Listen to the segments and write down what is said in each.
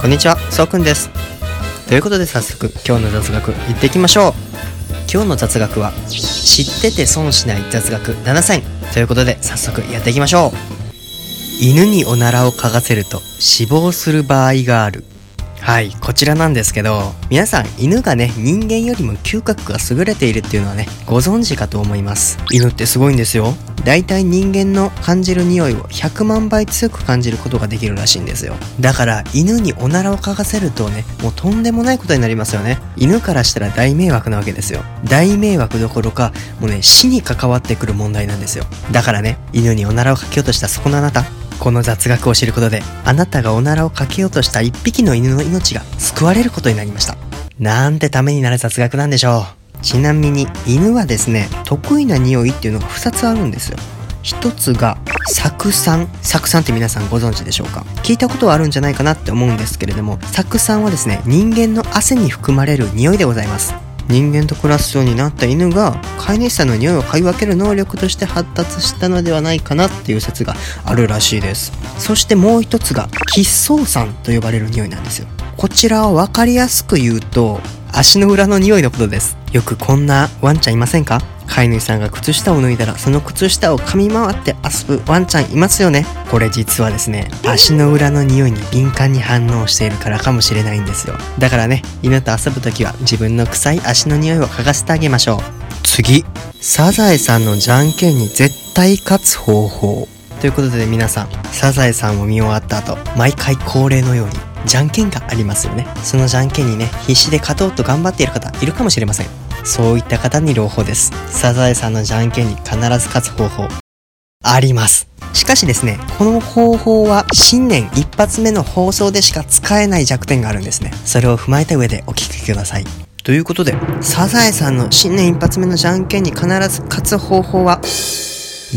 こんにちは、そうくんです。ということで早速今日の雑学行っていきましょう。今日の雑学は知ってて損しない雑学7選ということで早速やっていきましょう。犬におならを嗅がせると死亡する場合がある。はい、こちらなんですけど、皆さん犬がね、人間よりも嗅覚が優れているっていうのはね、ご存知かと思います。犬ってすごいんですよ。だいたい人間の感じる匂いを100万倍強く感じることができるらしいんですよ。だから犬におならを嗅がせるとね、もうとんでもないことになりますよね。犬からしたら大迷惑なわけですよ。大迷惑どころか、もうね、死に関わってくる問題なんですよ。だからね、犬におならをかけようとしたそこのあなた、この雑学を知ることで、あなたがおならをかけようとした一匹の犬の命が救われることになりました。なんてためになる雑学なんでしょう。ちなみに、犬はですね、得意な匂いっていうのが2つあるんですよ。一つが、酢酸。酢酸って皆さんご存知でしょうか？聞いたことはあるんじゃないかなって思うんですけれども、酢酸はですね、人間の汗に含まれる匂いでございます。人間と暮らすようになった犬が飼い主さんの匂いを嗅ぎ分ける能力として発達したのではないかなっていう説があるらしいです。そしてもう一つが喫草酸と呼ばれる匂いなんですよ。こちらは分かりやすく言うと足の裏の匂いのことです。よくこんなワンちゃんいませんか？飼い主さんが靴下を脱いだらその靴下を噛み回って遊ぶワンちゃんいますよね。これ実はですね足の裏の匂いに敏感に反応しているからかもしれないんですよ。だからね犬と遊ぶ時は自分の臭い足の匂いを嗅がせてあげましょう。次。サザエさんのじゃんけんに絶対勝つ方法。ということで皆さんサザエさんを見終わった後毎回恒例のようにじゃんけんがありますよね。そのじゃんけんにね必死で勝とうと頑張っている方いるかもしれません。そういった方に朗報です。サザエさんのじゃんけんに必ず勝つ方法。あります。しかしですねこの方法は新年一発目の放送でしか使えない弱点があるんですね。それを踏まえた上でお聞きください。ということでサザエさんの新年一発目のじゃんけんに必ず勝つ方法は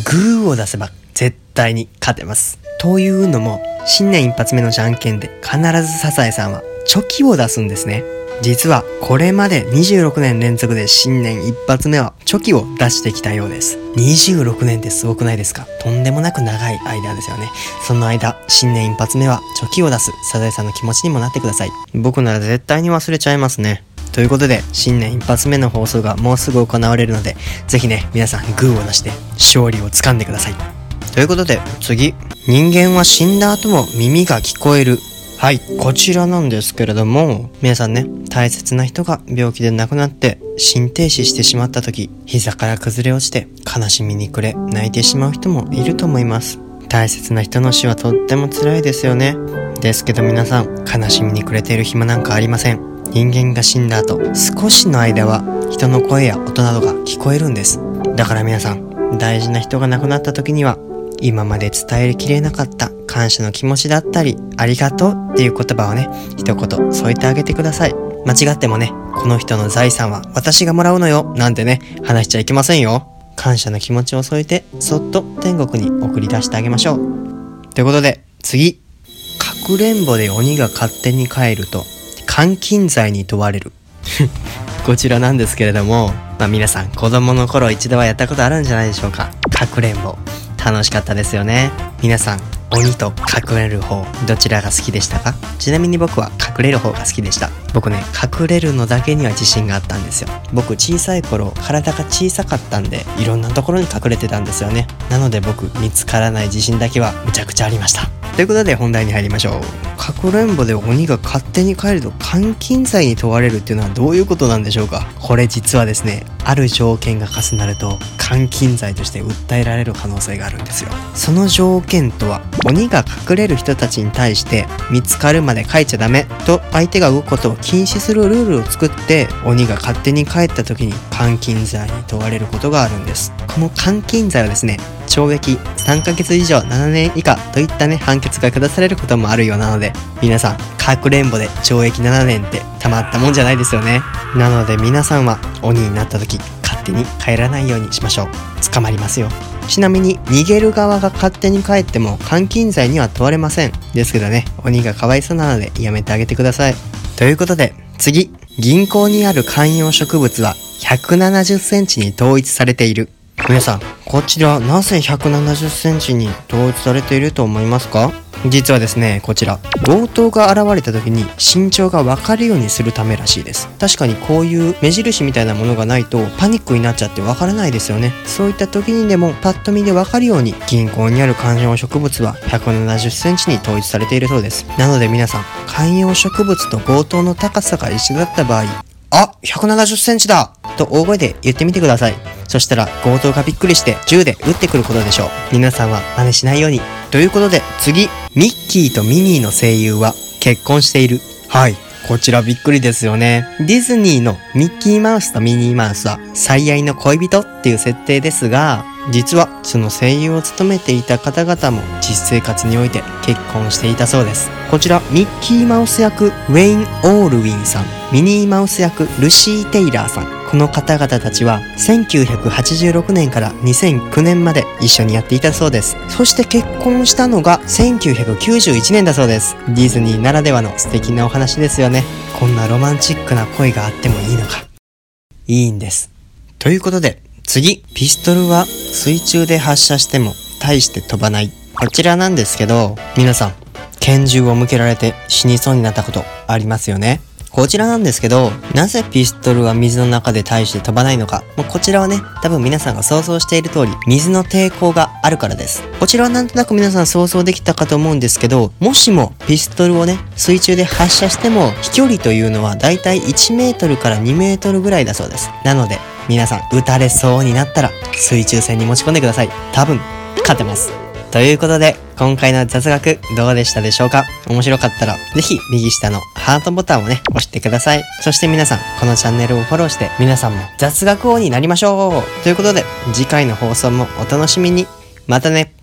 グーを出せば絶対に勝てます。というのも、新年一発目のじゃんけんで必ずサザエさんはチョキを出すんですね。実はこれまで26年連続で新年一発目はチョキを出してきたようです。26年ってすごくないですか？とんでもなく長い間ですよね。その間、新年一発目はチョキを出すサザエさんの気持ちにもなってください。僕なら絶対に忘れちゃいますね。ということで、新年一発目の放送がもうすぐ行われるので、ぜひね、皆さんグーを出して勝利をつかんでください。ということで、次。人間は死んだ後も耳が聞こえる。はい、こちらなんですけれども、皆さんね、大切な人が病気で亡くなって、心停止してしまった時、膝から崩れ落ちて、悲しみに暮れ、泣いてしまう人もいると思います。大切な人の死はとっても辛いですよね。ですけど皆さん、悲しみに暮れている暇なんかありません。人間が死んだ後、少しの間は人の声や音などが聞こえるんです。だから皆さん、大事な人が亡くなった時には、今まで伝えきれなかった感謝の気持ちだったり、ありがとうっていう言葉をね、一言添えてあげてください。間違ってもね、この人の財産は私がもらうのよ、なんてね、話しちゃいけませんよ。感謝の気持ちを添えて、そっと天国に送り出してあげましょう。ということで、次。かくれんぼで鬼が勝手に帰ると、監禁罪に問われる。こちらなんですけれども、まあ皆さん子供の頃一度はやったことあるんじゃないでしょうか。かくれんぼ。楽しかったですよね。皆さん、鬼と隠れる方、どちらが好きでしたか？ちなみに僕は隠れる方が好きでした。僕ね、隠れるのだけには自信があったんですよ。僕小さい頃、体が小さかったんで、いろんなところに隠れてたんですよね。なので僕、見つからない自信だけはむちゃくちゃありました。ということで本題に入りましょう。かくれんぼで鬼が勝手に帰ると監禁罪に問われるっていうのはどういうことなんでしょうかこれ実はですね、ある条件が重なると監禁罪として訴えられる可能性があるんですよ。その条件とは、鬼が隠れる人たちに対して見つかるまで書いちゃダメと相手が動くことを禁止するルールを作って鬼が勝手に帰った時に監禁罪に問われることがあるんです。この監禁罪はですね、懲役3ヶ月以上7年以下といったね、判決が下されることもあるようなので、皆さん、かくれんぼで懲役7年ってたまったもんじゃないですよね。なので皆さんは鬼になった時、勝手に帰らないようにしましょう。捕まりますよ。ちなみに、逃げる側が勝手に帰っても監禁罪には問われません。ですけどね、鬼がかわいそうなのでやめてあげてください。ということで、次。銀行にある観葉植物は170センチに統一されている。皆さん、こちらなぜ170センチに統一されていると思いますか？実はですね、こちら、強盗が現れた時に身長がわかるようにするためらしいです。確かにこういう目印みたいなものがないとパニックになっちゃってわからないですよね。そういった時にでもパッと見でわかるように銀行にある観葉植物は170センチに統一されているそうです。なので皆さん、観葉植物と強盗の高さが一緒だった場合、あ !170 センチだと大声で言ってみてください。そしたら強盗がびっくりして銃で撃ってくることでしょう。皆さんは真似しないように。ということで次、ミッキーとミニーの声優は結婚している。はい。こちらびっくりですよね。ディズニーのミッキーマウスとミニーマウスは最愛の恋人っていう設定ですが、実はその声優を務めていた方々も実生活において結婚していたそうです。こちらミッキーマウス役ウェイン・オールウィンさん、ミニーマウス役ルシー・テイラーさん、この方々たちは1986年から2009年まで一緒にやっていたそうです。そして結婚したのが1991年だそうです。ディズニーならではの素敵なお話ですよね。こんなロマンチックな恋があってもいいのか。いいんです。ということで、次、ピストルは水中で発射しても大して飛ばない。こちらなんですけど、皆さん、拳銃を向けられて死にそうになったことありますよね？こちらなんですけど、なぜピストルは水の中で大して飛ばないのか？もうこちらはね、多分皆さんが想像している通り、水の抵抗があるからです。こちらはなんとなく皆さん想像できたかと思うんですけど、もしもピストルをね、水中で発射しても、飛距離というのはだいたい1メートルから2メートルぐらいだそうです。なので、皆さん、撃たれそうになったら、水中戦に持ち込んでください。多分、勝てます。ということで、今回の雑学どうでしたでしょうか？面白かったら、ぜひ右下のハートボタンをね、押してください。そして皆さん、このチャンネルをフォローして、皆さんも雑学王になりましょうということで、次回の放送もお楽しみに。またね